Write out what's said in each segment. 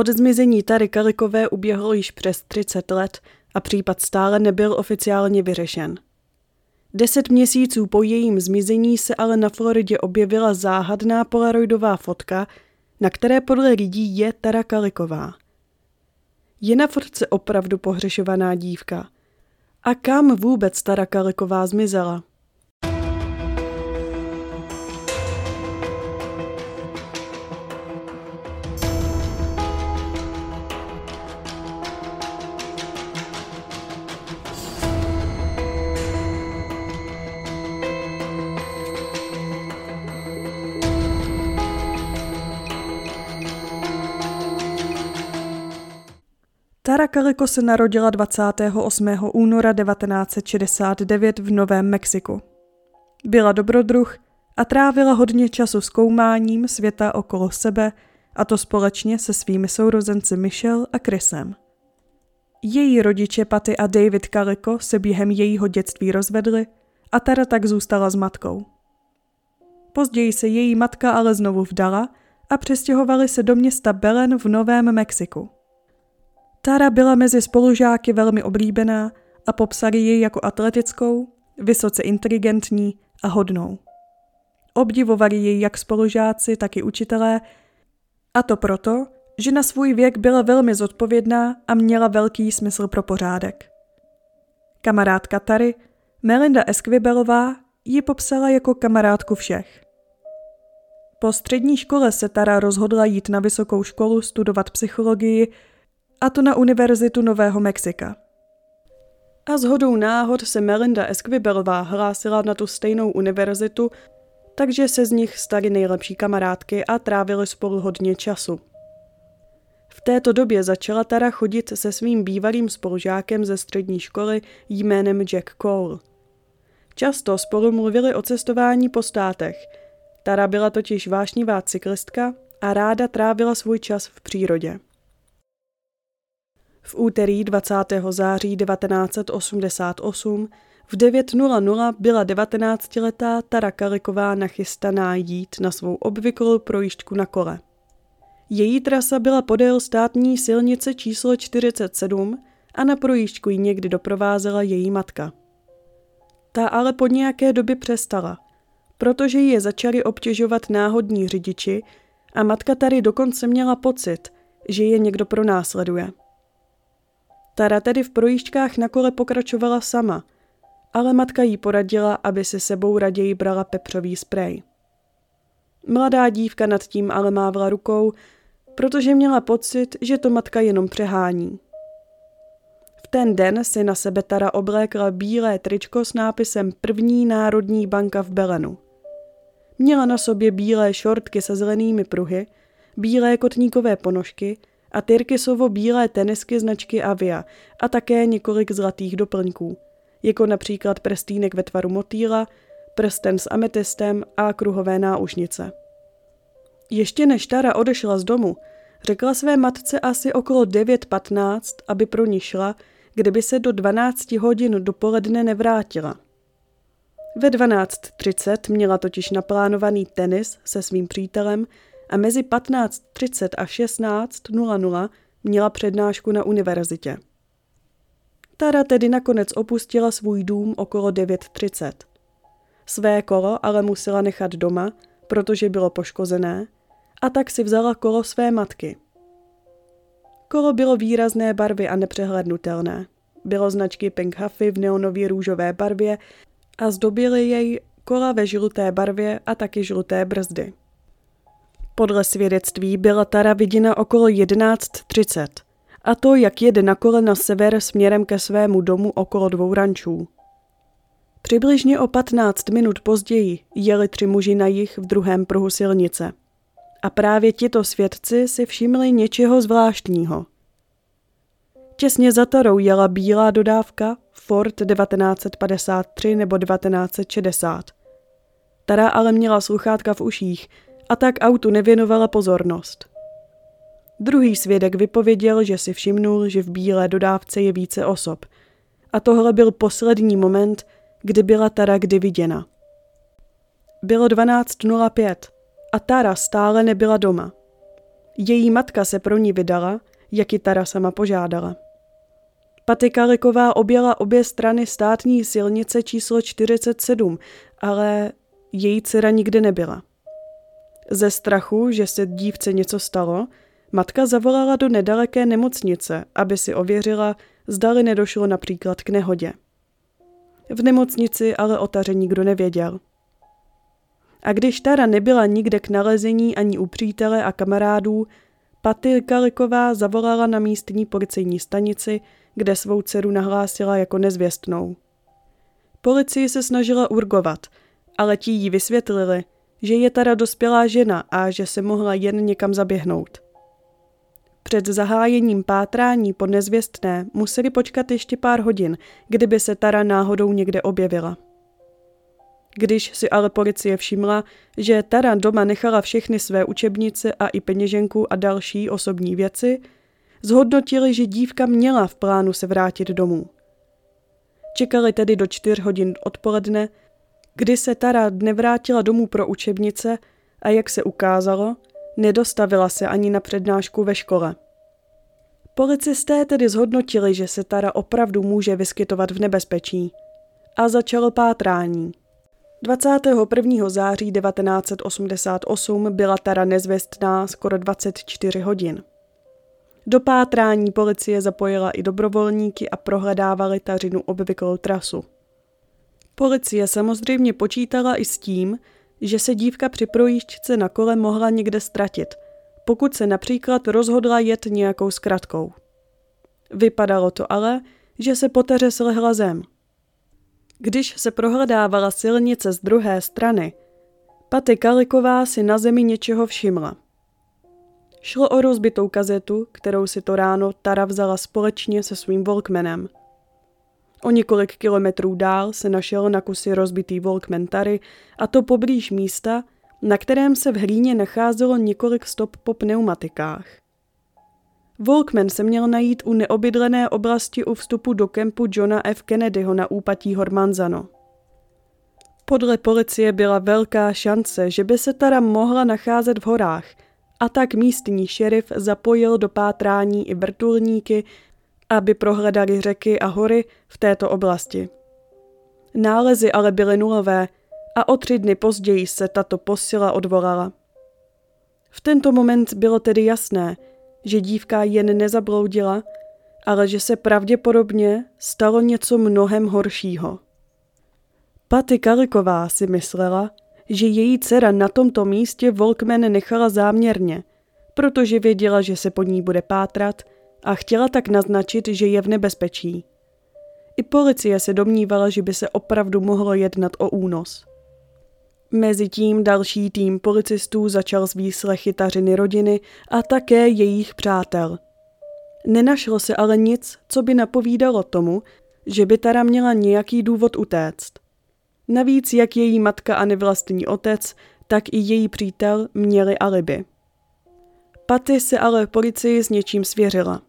Od zmizení Tary Kalikové uběhlo již přes 30 let a případ stále nebyl oficiálně vyřešen. Deset měsíců po jejím zmizení se ale na Floridě objevila záhadná polaroidová fotka, na které podle lidí je Tara Kaliková. Je na fotce opravdu pohřešovaná dívka. A kam vůbec Tara Kaliková zmizela? Tara Kaliko se narodila 28. února 1969 v Novém Mexiku. Byla dobrodruh a trávila hodně času zkoumáním světa okolo sebe, a to společně se svými sourozenci Michelle a Chrisem. Její rodiče Patty a David Kaliko se během jejího dětství rozvedli a Tara tak zůstala s matkou. Později se její matka ale znovu vdala a přestěhovali se do města Belen v Novém Mexiku. Tara byla mezi spolužáky velmi oblíbená a popsali ji jako atletickou, vysoce inteligentní a hodnou. Obdivovali ji jak spolužáci, tak i učitelé, a to proto, že na svůj věk byla velmi zodpovědná a měla velký smysl pro pořádek. Kamarádka Tary, Melinda Eskvibelová, ji popsala jako kamarádku všech. Po střední škole se Tara rozhodla jít na vysokou školu studovat psychologii a to na Univerzitu Nového Mexika. A s hodou náhod se Melinda Esquibelová hlásila na tu stejnou univerzitu, takže se z nich staly nejlepší kamarádky a trávili spolu hodně času. V této době začala Tara chodit se svým bývalým spolužákem ze střední školy jménem Jack Cole. Často spolu mluvili o cestování po státech. Tara byla totiž vášnivá cyklistka a ráda trávila svůj čas v přírodě. V úterý 20. září 1988 v 9.00 byla 19-letá Tara Kaliková nachystaná jít na svou obvyklou projížďku na kole. Její trasa byla podél státní silnice číslo 47 a na projížďku ji někdy doprovázela její matka. Ta ale po nějaké době přestala, protože ji začali obtěžovat náhodní řidiči a matka tady dokonce měla pocit, že je někdo pronásleduje. Tara tedy v projížďkách na kole pokračovala sama, ale matka jí poradila, aby si sebou raději brala pepřový sprej. Mladá dívka nad tím ale mávla rukou, protože měla pocit, že to matka jenom přehání. V ten den si na sebe Tara oblékla bílé tričko s nápisem První národní banka v Belenu. Měla na sobě bílé šortky se zelenými pruhy, bílé kotníkové ponožky a tyrkysovo bílé tenisky značky Avia a také několik zlatých doplňků, jako například prstýnek ve tvaru motýla, prsten s ametystem a kruhové náušnice. Ještě než Tara odešla z domu, řekla své matce asi okolo 9.15, aby pro ní šla, kdyby se do 12 hodin dopoledne nevrátila. Ve 12.30 měla totiž naplánovaný tenis se svým přítelem a mezi 15.30 a 16.00 měla přednášku na univerzitě. Tara tedy nakonec opustila svůj dům okolo 9.30. Své kolo ale musela nechat doma, protože bylo poškozené, a tak si vzala kolo své matky. Kolo bylo výrazné barvy a nepřehlednutelné. Bylo značky Pink Huffy v neonově růžové barvě a zdobily jej kola ve žluté barvě a taky žluté brzdy. Podle svědectví byla Tara viděna okolo 11.30 a to, jak jede na kole na sever směrem ke svému domu okolo dvou rančů. Přibližně o 15 minut později jeli tři muži na jich v druhém pruhu silnice. A právě tito svědci si všimli něčeho zvláštního. Těsně za Tarou jela bílá dodávka Ford 1953 nebo 1960. Tara ale měla sluchátka v uších a tak autu nevěnovala pozornost. Druhý svědek vypověděl, že si všimnul, že v bílé dodávce je více osob. A tohle byl poslední moment, kdy byla Tara kdy viděna. Bylo 12.05 a Tara stále nebyla doma. Její matka se pro ní vydala, jak ji Tara sama požádala. Paty Kaliková objela obě strany státní silnice číslo 47, ale její dcera nikdy nebyla. Ze strachu, že se dívce něco stalo, matka zavolala do nedaleké nemocnice, aby si ověřila, zdali nedošlo například k nehodě. V nemocnici ale o Taře nikdo nevěděl. A když Tara nebyla nikde k nalezení ani u přítele a kamarádů, Paty Kaliková zavolala na místní policejní stanici, kde svou dceru nahlásila jako nezvěstnou. Policii se snažila urgovat, ale ti jí vysvětlili, že je Tara dospělá žena a že se mohla jen někam zaběhnout. Před zahájením pátrání po nezvěstné museli počkat ještě pár hodin, kdyby se Tara náhodou někde objevila. Když si ale policie všimla, že Tara doma nechala všechny své učebnice a i peněženku a další osobní věci, zhodnotili, že dívka měla v plánu se vrátit domů. Čekali tedy do čtyř hodin odpoledne, kdy se Tara nevrátila domů pro učebnice a jak se ukázalo, nedostavila se ani na přednášku ve škole. Policisté tedy zhodnotili, že se Tara opravdu může vyskytovat v nebezpečí a začalo pátrání. 21. září 1988 byla Tara nezvěstná skoro 24 hodin. Do pátrání policie zapojila i dobrovolníky a prohledávali Tařinu obvyklou trasu. Policie samozřejmě počítala i s tím, že se dívka při projížďce na kole mohla někde ztratit, pokud se například rozhodla jet nějakou zkratkou. Vypadalo to ale, že se po Taře slehla zem – když se prohledávala silnice z druhé strany, Paty Kaliková si na zemi něčeho všimla. Šlo o rozbitou kazetu, kterou si to ráno Tara vzala společně se svým Volkmanem. O několik kilometrů dál se našel na kusy rozbitý Volkman Tary a to poblíž místa, na kterém se v hlíně nacházelo několik stop po pneumatikách. Volkman se měl najít u neobydlené oblasti u vstupu do kempu Johna F. Kennedyho na úpatí Hormanzano. Podle policie byla velká šance, že by se Tara mohla nacházet v horách, a tak místní šerif zapojil do pátrání i vrtulníky, aby prohledali řeky a hory v této oblasti. Nálezy ale byly nulové a o tři dny později se tato posila odvolala. V tento moment bylo tedy jasné, že dívka jen nezabloudila, ale že se pravděpodobně stalo něco mnohem horšího. Paty Kaliková si myslela, že její dcera na tomto místě Volkman nechala záměrně, protože věděla, že se po ní bude pátrat a chtěla tak naznačit, že je v nebezpečí. I policie se domnívala, že by se opravdu mohlo jednat o únos. Mezitím další tým policistů začal s výslechy tařiny rodiny a také jejich přátel. Nenašlo se ale nic, co by napovídalo tomu, že by Tara měla nějaký důvod utéct. Navíc jak její matka a nevlastní otec, tak i její přítel měli alibi. Paty se ale policii s něčím svěřila.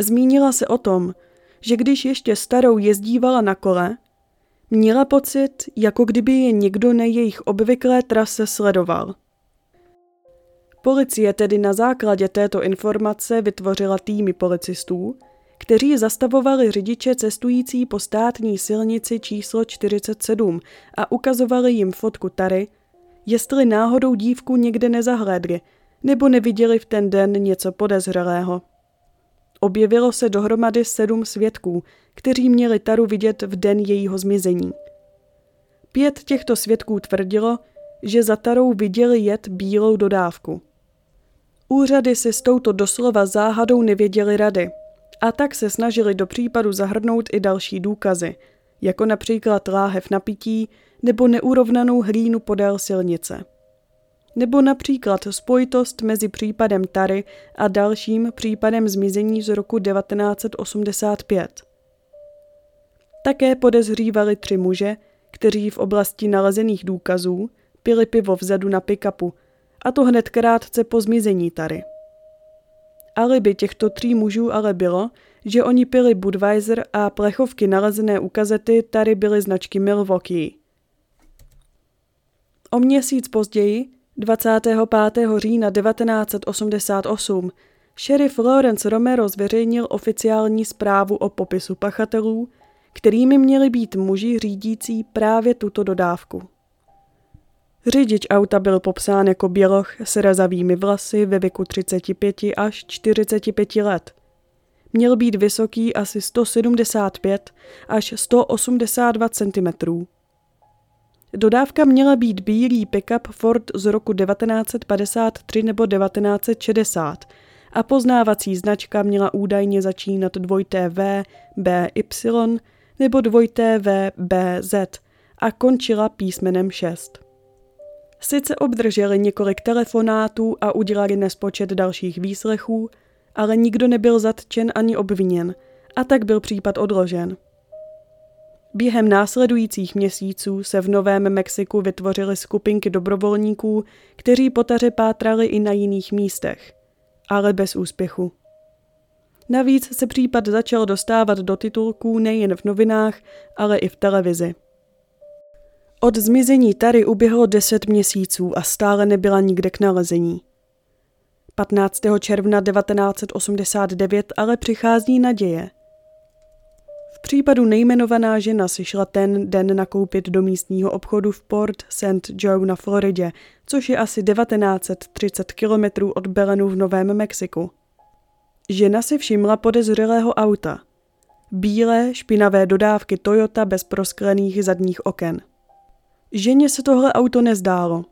Zmínila se o tom, že když ještě starou jezdívala na kole, Měla pocit, jako kdyby je někdo na jejich obvyklé trase sledoval. Policie tedy na základě této informace vytvořila týmy policistů, kteří zastavovali řidiče cestující po státní silnici číslo 47 a ukazovali jim fotku Tary, jestli náhodou dívku někde nezahlédli nebo neviděli v ten den něco podezřelého. Objevilo se dohromady sedm svědků, kteří měli Taru vidět v den jejího zmizení. Pět těchto svědků tvrdilo, že za Tarou viděli jet bílou dodávku. Úřady si s touto doslova záhadou nevěděli rady a tak se snažili do případu zahrnout i další důkazy, jako například láhev napití nebo neurovnanou hlínu podél silnice nebo například spojitost mezi případem Tary a dalším případem zmizení z roku 1985. Také podezřívali tři muže, kteří v oblasti nalezených důkazů pili pivo vzadu na pikapu, a to hned krátce po zmizení Tary. Alibi těchto tří mužů ale bylo, že oni pili Budweiser a plechovky nalezené u kazety Tary byly značky Milwaukee. O měsíc později 25. října 1988 šerif Lawrence Romero zveřejnil oficiální zprávu o popisu pachatelů, kterými měli být muži řídící právě tuto dodávku. Řidič auta byl popsán jako běloch s rezavými vlasy ve věku 35 až 45 let. Měl být vysoký asi 175 až 182 cm. Dodávka měla být bílý pickup Ford z roku 1953 nebo 1960 a poznávací značka měla údajně začínat dvojité V, BY nebo dvojité V, BZ a končila písmenem 6. Sice obdrželi několik telefonátů a udělali nespočet dalších výslechů, ale nikdo nebyl zatčen ani obviněn a tak byl případ odložen. Během následujících měsíců se v Novém Mexiku vytvořily skupinky dobrovolníků, kteří potaře pátrali i na jiných místech, ale bez úspěchu. Navíc se případ začal dostávat do titulků nejen v novinách, ale i v televizi. Od zmizení Tary uběhlo deset měsíců a stále nebyla nikde k nalezení. 15. června 1989 ale přichází naděje. Případu nejmenovaná žena si šla ten den nakoupit do místního obchodu v Port St. Joe na Floridě, což je asi 1930 kilometrů od Belenu v Novém Mexiku. Žena si všimla podezřelého auta. Bílé, špinavé dodávky Toyota bez prosklených zadních oken. Ženě se tohle auto nezdálo.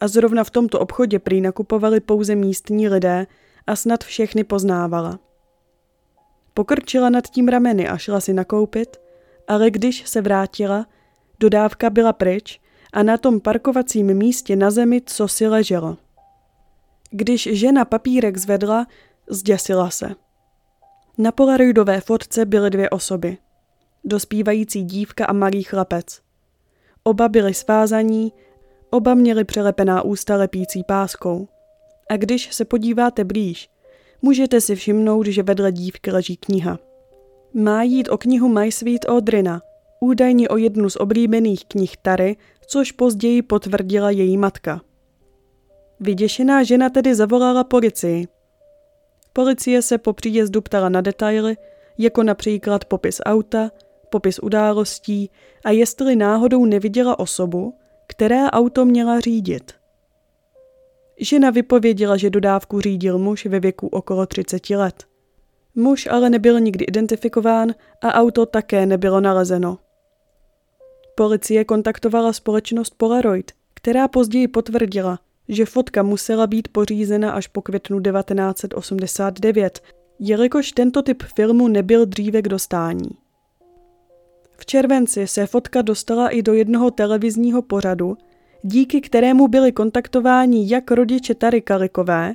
A zrovna v tomto obchodě prý nakupovali pouze místní lidé a snad všechny poznávala. Pokrčila nad tím rameny a šla si nakoupit, ale když se vrátila, dodávka byla pryč a na tom parkovacím místě na zemi co si leželo. Když žena papírek zvedla, zděsila se. Na polaroidové fotce byly dvě osoby. Dospívající dívka a malý chlapec. Oba byli svázaní, oba měli přelepená ústa lepící páskou. A když se podíváte blíž, můžete si všimnout, že vedle dívky leží kniha. Má jít o knihu My Sweet Audrina, údajně o jednu z oblíbených knih Tary, což později potvrdila její matka. Vyděšená žena tedy zavolala policii. Policie se po příjezdu ptala na detaily, jako například popis auta, popis událostí a jestli náhodou neviděla osobu, která auto měla řídit. Žena vypověděla, že dodávku řídil muž ve věku okolo 30 let. Muž ale nebyl nikdy identifikován a auto také nebylo nalezeno. Policie kontaktovala společnost Polaroid, která později potvrdila, že fotka musela být pořízena až po květnu 1989, jelikož tento typ filmu nebyl dříve k dostání. V červenci se fotka dostala i do jednoho televizního pořadu, díky kterému byli kontaktováni jak rodiče Tary Kalikové,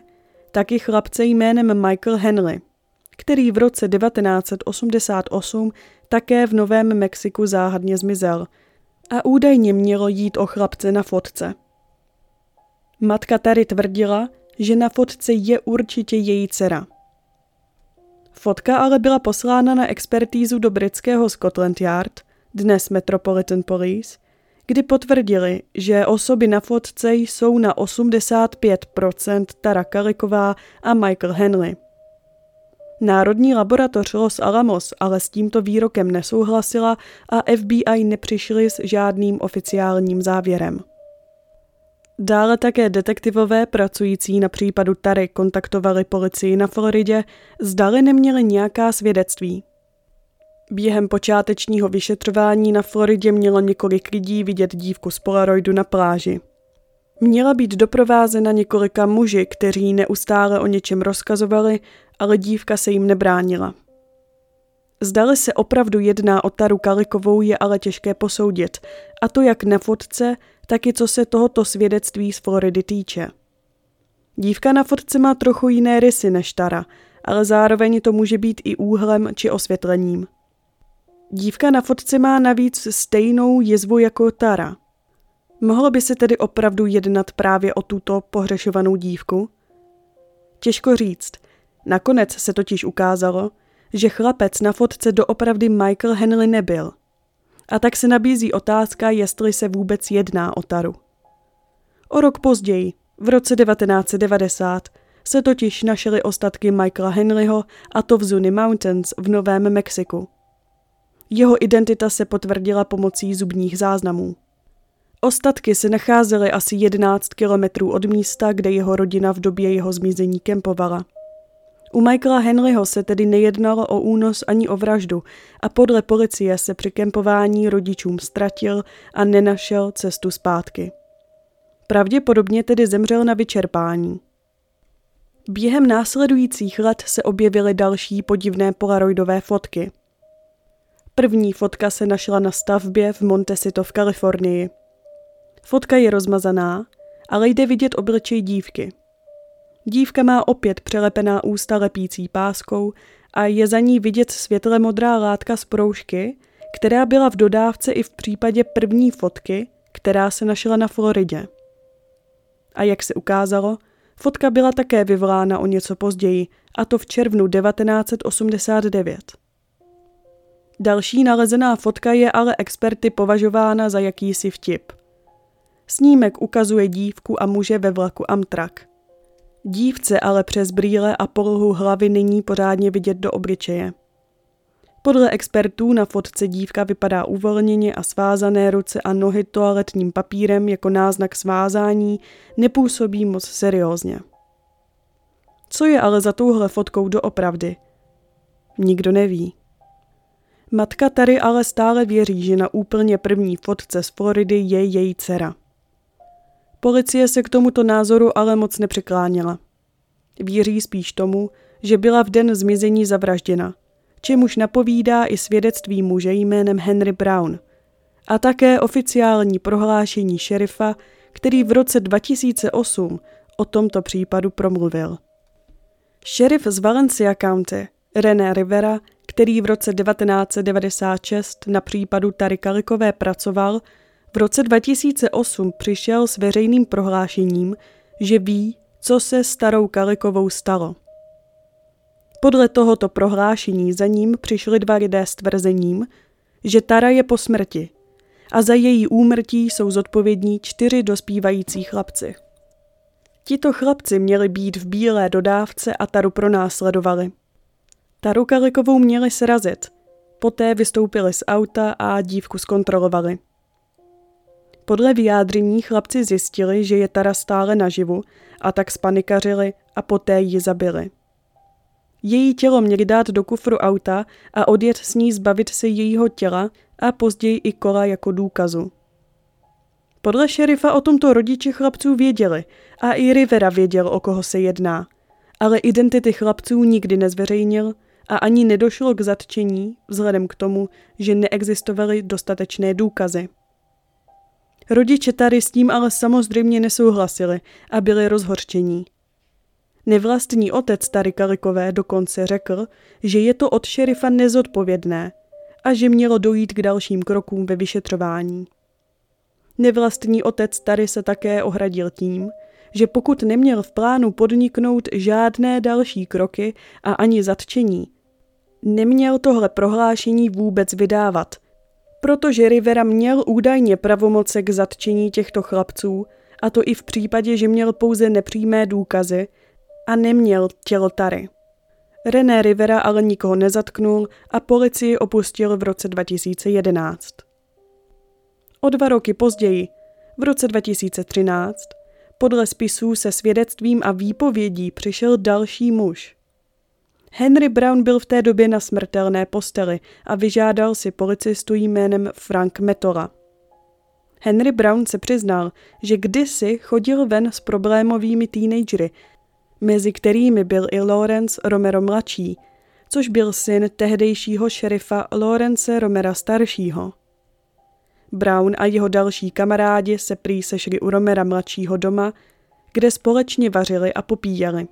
tak i chlapce jménem Michael Henley, který v roce 1988 také v Novém Mexiku záhadně zmizel a údajně mělo jít o chlapce na fotce. Matka Tary tvrdila, že na fotce je určitě její dcera. Fotka ale byla poslána na expertízu do britského Scotland Yard, dnes Metropolitan Police, kdy potvrdili, že osoby na fotce jsou na 85% Tara Kaliková a Michael Henley. Národní laboratoř Los Alamos ale s tímto výrokem nesouhlasila a FBI nepřišli s žádným oficiálním závěrem. Dále také detektivové pracující na případu Tary kontaktovali policii na Floridě, zdali neměli nějaká svědectví. Během počátečního vyšetřování na Floridě mělo několik lidí vidět dívku z Polaroidu na pláži. Měla být doprovázena několika muži, kteří neustále o něčem rozkazovali, ale dívka se jim nebránila. Zdali se opravdu jedná o Taru Kalikovou je ale těžké posoudit, a to jak na fotce, tak i co se tohoto svědectví z Floridy týče. Dívka na fotce má trochu jiné rysy než Tara, ale zároveň to může být i úhlem či osvětlením. Dívka na fotce má navíc stejnou jezvu jako Tara. Mohlo by se tedy opravdu jednat právě o tuto pohřešovanou dívku? Těžko říct. Nakonec se totiž ukázalo, že chlapec na fotce doopravdy Michael Henley nebyl – a tak se nabízí otázka, jestli se vůbec jedná o Taru. O rok později, V roce 1990 se totiž našly ostatky Michaela Henryho a to v Zuni Mountains v Novém Mexiku. Jeho identita se potvrdila pomocí zubních záznamů. Ostatky se nacházely asi 11 kilometrů od místa, kde jeho rodina v době jeho zmizení kempovala. U Michaela Henryho se tedy nejednalo o únos ani o vraždu a podle policie se při kempování rodičům ztratil a nenašel cestu zpátky. Pravděpodobně tedy zemřel na vyčerpání. Během následujících let se objevily další podivné polaroidové fotky. První fotka se našla na stavbě v Montecito v Kalifornii. Fotka je rozmazaná, ale jde vidět obličej dívky. Dívka má opět přelepená ústa lepící páskou a je za ní vidět světle modrá látka z proužky, která byla v dodávce i v případě první fotky, která se našla na Floridě. A jak se ukázalo, fotka byla také vyvolána o něco později, a to v červnu 1989. Další nalezená fotka je ale experty považována za jakýsi vtip. Snímek ukazuje dívku a muže ve vlaku Amtrak. Dívce ale přes brýle a polohu hlavy není pořádně vidět do obličeje. Podle expertů na fotce dívka vypadá uvolněně a svázané ruce a nohy toaletním papírem jako náznak svázání nepůsobí moc seriózně. Co je ale za touhle fotkou doopravdy? Nikdo neví. Matka tady ale stále věří, že na úplně první fotce z Floridy je její dcera. Policie se k tomuto názoru ale moc nepřekláněla. Věří spíš tomu, že byla v den zmizení zavražděna, čemuž napovídá i svědectví muže jménem Henry Brown a také oficiální prohlášení šerifa, který v roce 2008 o tomto případu promluvil. Šerif z Valencia County, René Rivera, který v roce 1996 na případu Tary Kalikové pracoval, v roce 2008 přišel s veřejným prohlášením, že ví, co se starou Kalikovou stalo. Podle tohoto prohlášení za ním přišli dva lidé s tvrzením, že Tara je po smrti a za její úmrtí jsou zodpovědní čtyři dospívající chlapci. Tito chlapci měli být v bílé dodávce a Taru pronásledovali. Taru Kalikovou měli srazit, poté vystoupili z auta a dívku zkontrolovali. Podle vyjádření chlapci zjistili, že je Tara stále naživu a tak spanikařili a poté ji zabili. Její tělo měli dát do kufru auta a odjet s ní zbavit se jejího těla a později i kola jako důkazu. Podle šerifa o tomto rodiči chlapců věděli a i Rivera věděl, o koho se jedná, ale identity chlapců nikdy nezveřejnil a ani nedošlo k zatčení vzhledem k tomu, že neexistovaly dostatečné důkazy. Rodiče tady s tím ale samozřejmě nesouhlasili a byli rozhorčení. Nevlastní otec Tary Kalikové dokonce řekl, že je to od šerifa nezodpovědné a že mělo dojít k dalším krokům ve vyšetřování. Nevlastní otec Tary se také ohradil tím, že pokud neměl v plánu podniknout žádné další kroky a ani zatčení, neměl tohle prohlášení vůbec vydávat – protože Rivera měl údajně pravomoce k zatčení těchto chlapců, a to i v případě, že měl pouze nepřímé důkazy a neměl tělo Tary. René Rivera ale nikoho nezatknul a policii opustil v roce 2011. O dva roky později, v roce 2013, podle spisů se svědectvím a výpovědí přišel další muž – Henry Brown byl v té době na smrtelné posteli a vyžádal si policistu jménem Frank Metola. Henry Brown se přiznal, že kdysi chodil ven s problémovými teenagery, mezi kterými byl i Lawrence Romero mladší, což byl syn tehdejšího šerifa Lawrence Romera staršího. Brown a jeho další kamarádi se prý sešli u Romera mladšího doma, kde společně vařili a popíjeli.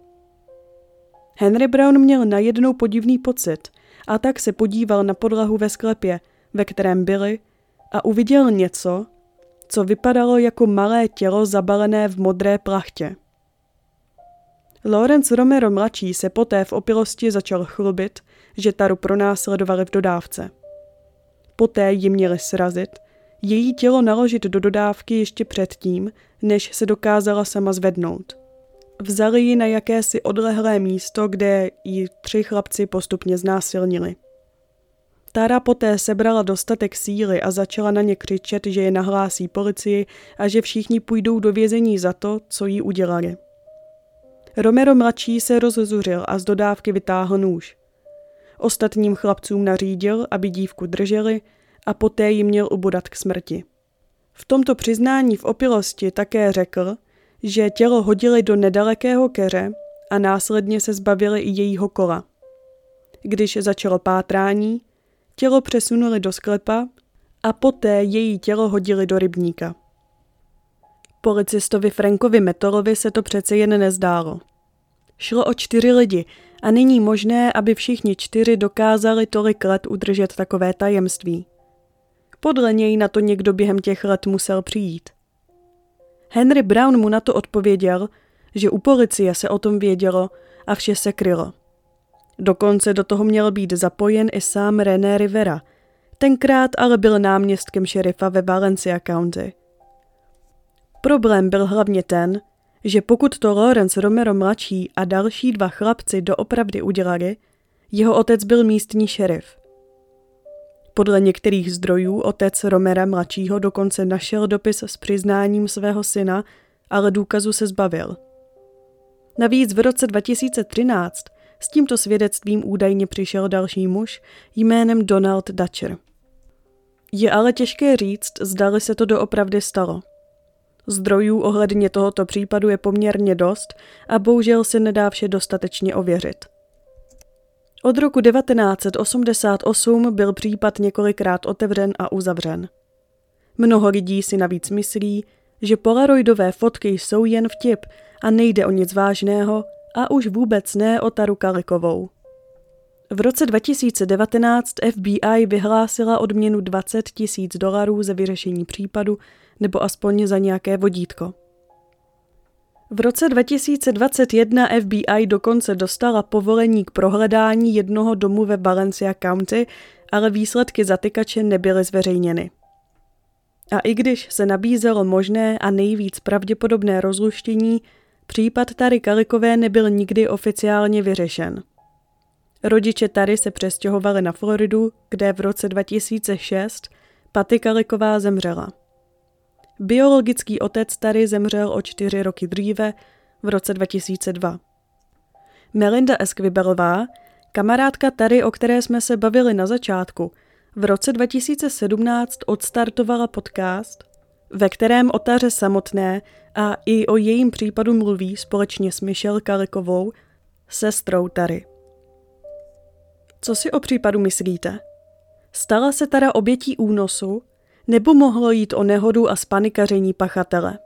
Henry Brown měl najednou podivný pocit a tak se podíval na podlahu ve sklepě, ve kterém byli, a uviděl něco, co vypadalo jako malé tělo zabalené v modré plachtě. Lawrence Romero mladší se poté v opilosti začal chlubit, že Taru pronásledovali v dodávce. Poté ji měli srazit, její tělo naložit do dodávky ještě předtím, než se dokázala sama zvednout. Vzali ji na jakési odlehlé místo, kde ji tři chlapci postupně znásilnili. Tara poté sebrala dostatek síly a začala na ně křičet, že je nahlásí policii a že všichni půjdou do vězení za to, co jí udělali. Romero mladší se rozzuřil a z dodávky vytáhl nůž. Ostatním chlapcům nařídil, aby dívku drželi a poté ji měl ubodat k smrti. V tomto přiznání v opilosti také řekl, že tělo hodili do nedalekého keře a následně se zbavili i jejího kola. Když začalo pátrání, tělo přesunuli do sklepa a poté její tělo hodili do rybníka. Policistovi Frankovi Metolovi se to přece jen nezdálo. Šlo o čtyři lidi a není možné, aby všichni čtyři dokázali tolik let udržet takové tajemství. Podle něj na to někdo během těch let musel přijít. Henry Brown mu na to odpověděl, že u policie se o tom vědělo a vše se krylo. Dokonce do toho měl být zapojen i sám René Rivera, tenkrát ale byl náměstkem šerifa ve Valencia County. Problém byl hlavně ten, že pokud to Lawrence Romero mladší a další dva chlapci doopravdy udělali, jeho otec byl místní šerif. Podle některých zdrojů otec Romera mladšího dokonce našel dopis s přiznáním svého syna, ale důkazu se zbavil. Navíc v roce 2013 s tímto svědectvím údajně přišel další muž jménem Donald Dutcher. Je ale těžké říct, zdali se to doopravdy stalo. Zdrojů ohledně tohoto případu je poměrně dost a bohužel se nedá vše dostatečně ověřit. Od roku 1988 byl případ několikrát otevřen a uzavřen. Mnoho lidí si navíc myslí, že polaroidové fotky jsou jen vtip a nejde o nic vážného a už vůbec ne o Taru Kalikovou. V roce 2019 FBI vyhlásila odměnu 20 tisíc dolarů za vyřešení případu nebo aspoň za nějaké vodítko. V roce 2021 FBI dokonce dostala povolení k prohledání jednoho domu ve Valencia County, ale výsledky zatykače nebyly zveřejněny. A i když se nabízelo možné a nejvíc pravděpodobné rozluštění, případ Tary Kalikové nebyl nikdy oficiálně vyřešen. Rodiče Tary se přestěhovali na Floridu, kde v roce 2006 Paty Kaliková zemřela. Biologický otec Tary zemřel o čtyři roky dříve, v roce 2002. Melinda Eskvibelová, kamarádka Tary, o které jsme se bavili na začátku, v roce 2017 odstartovala podcast, ve kterém o Taře samotné a i o jejím případu mluví společně s Michelle Kalikovou, sestrou Tary. Co si o případu myslíte? Stala se Tara obětí únosu nebo mohlo jít o nehodu a spanikaření pachatele?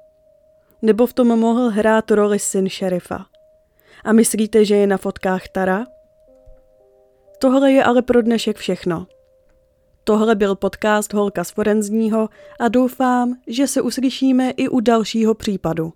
Nebo v tom mohl hrát roli syn šerifa? A myslíte, že je na fotkách Tara? Tohle je ale pro dnešek všechno. Tohle byl podcast Holka z Forenzního a doufám, že se uslyšíme i u dalšího případu.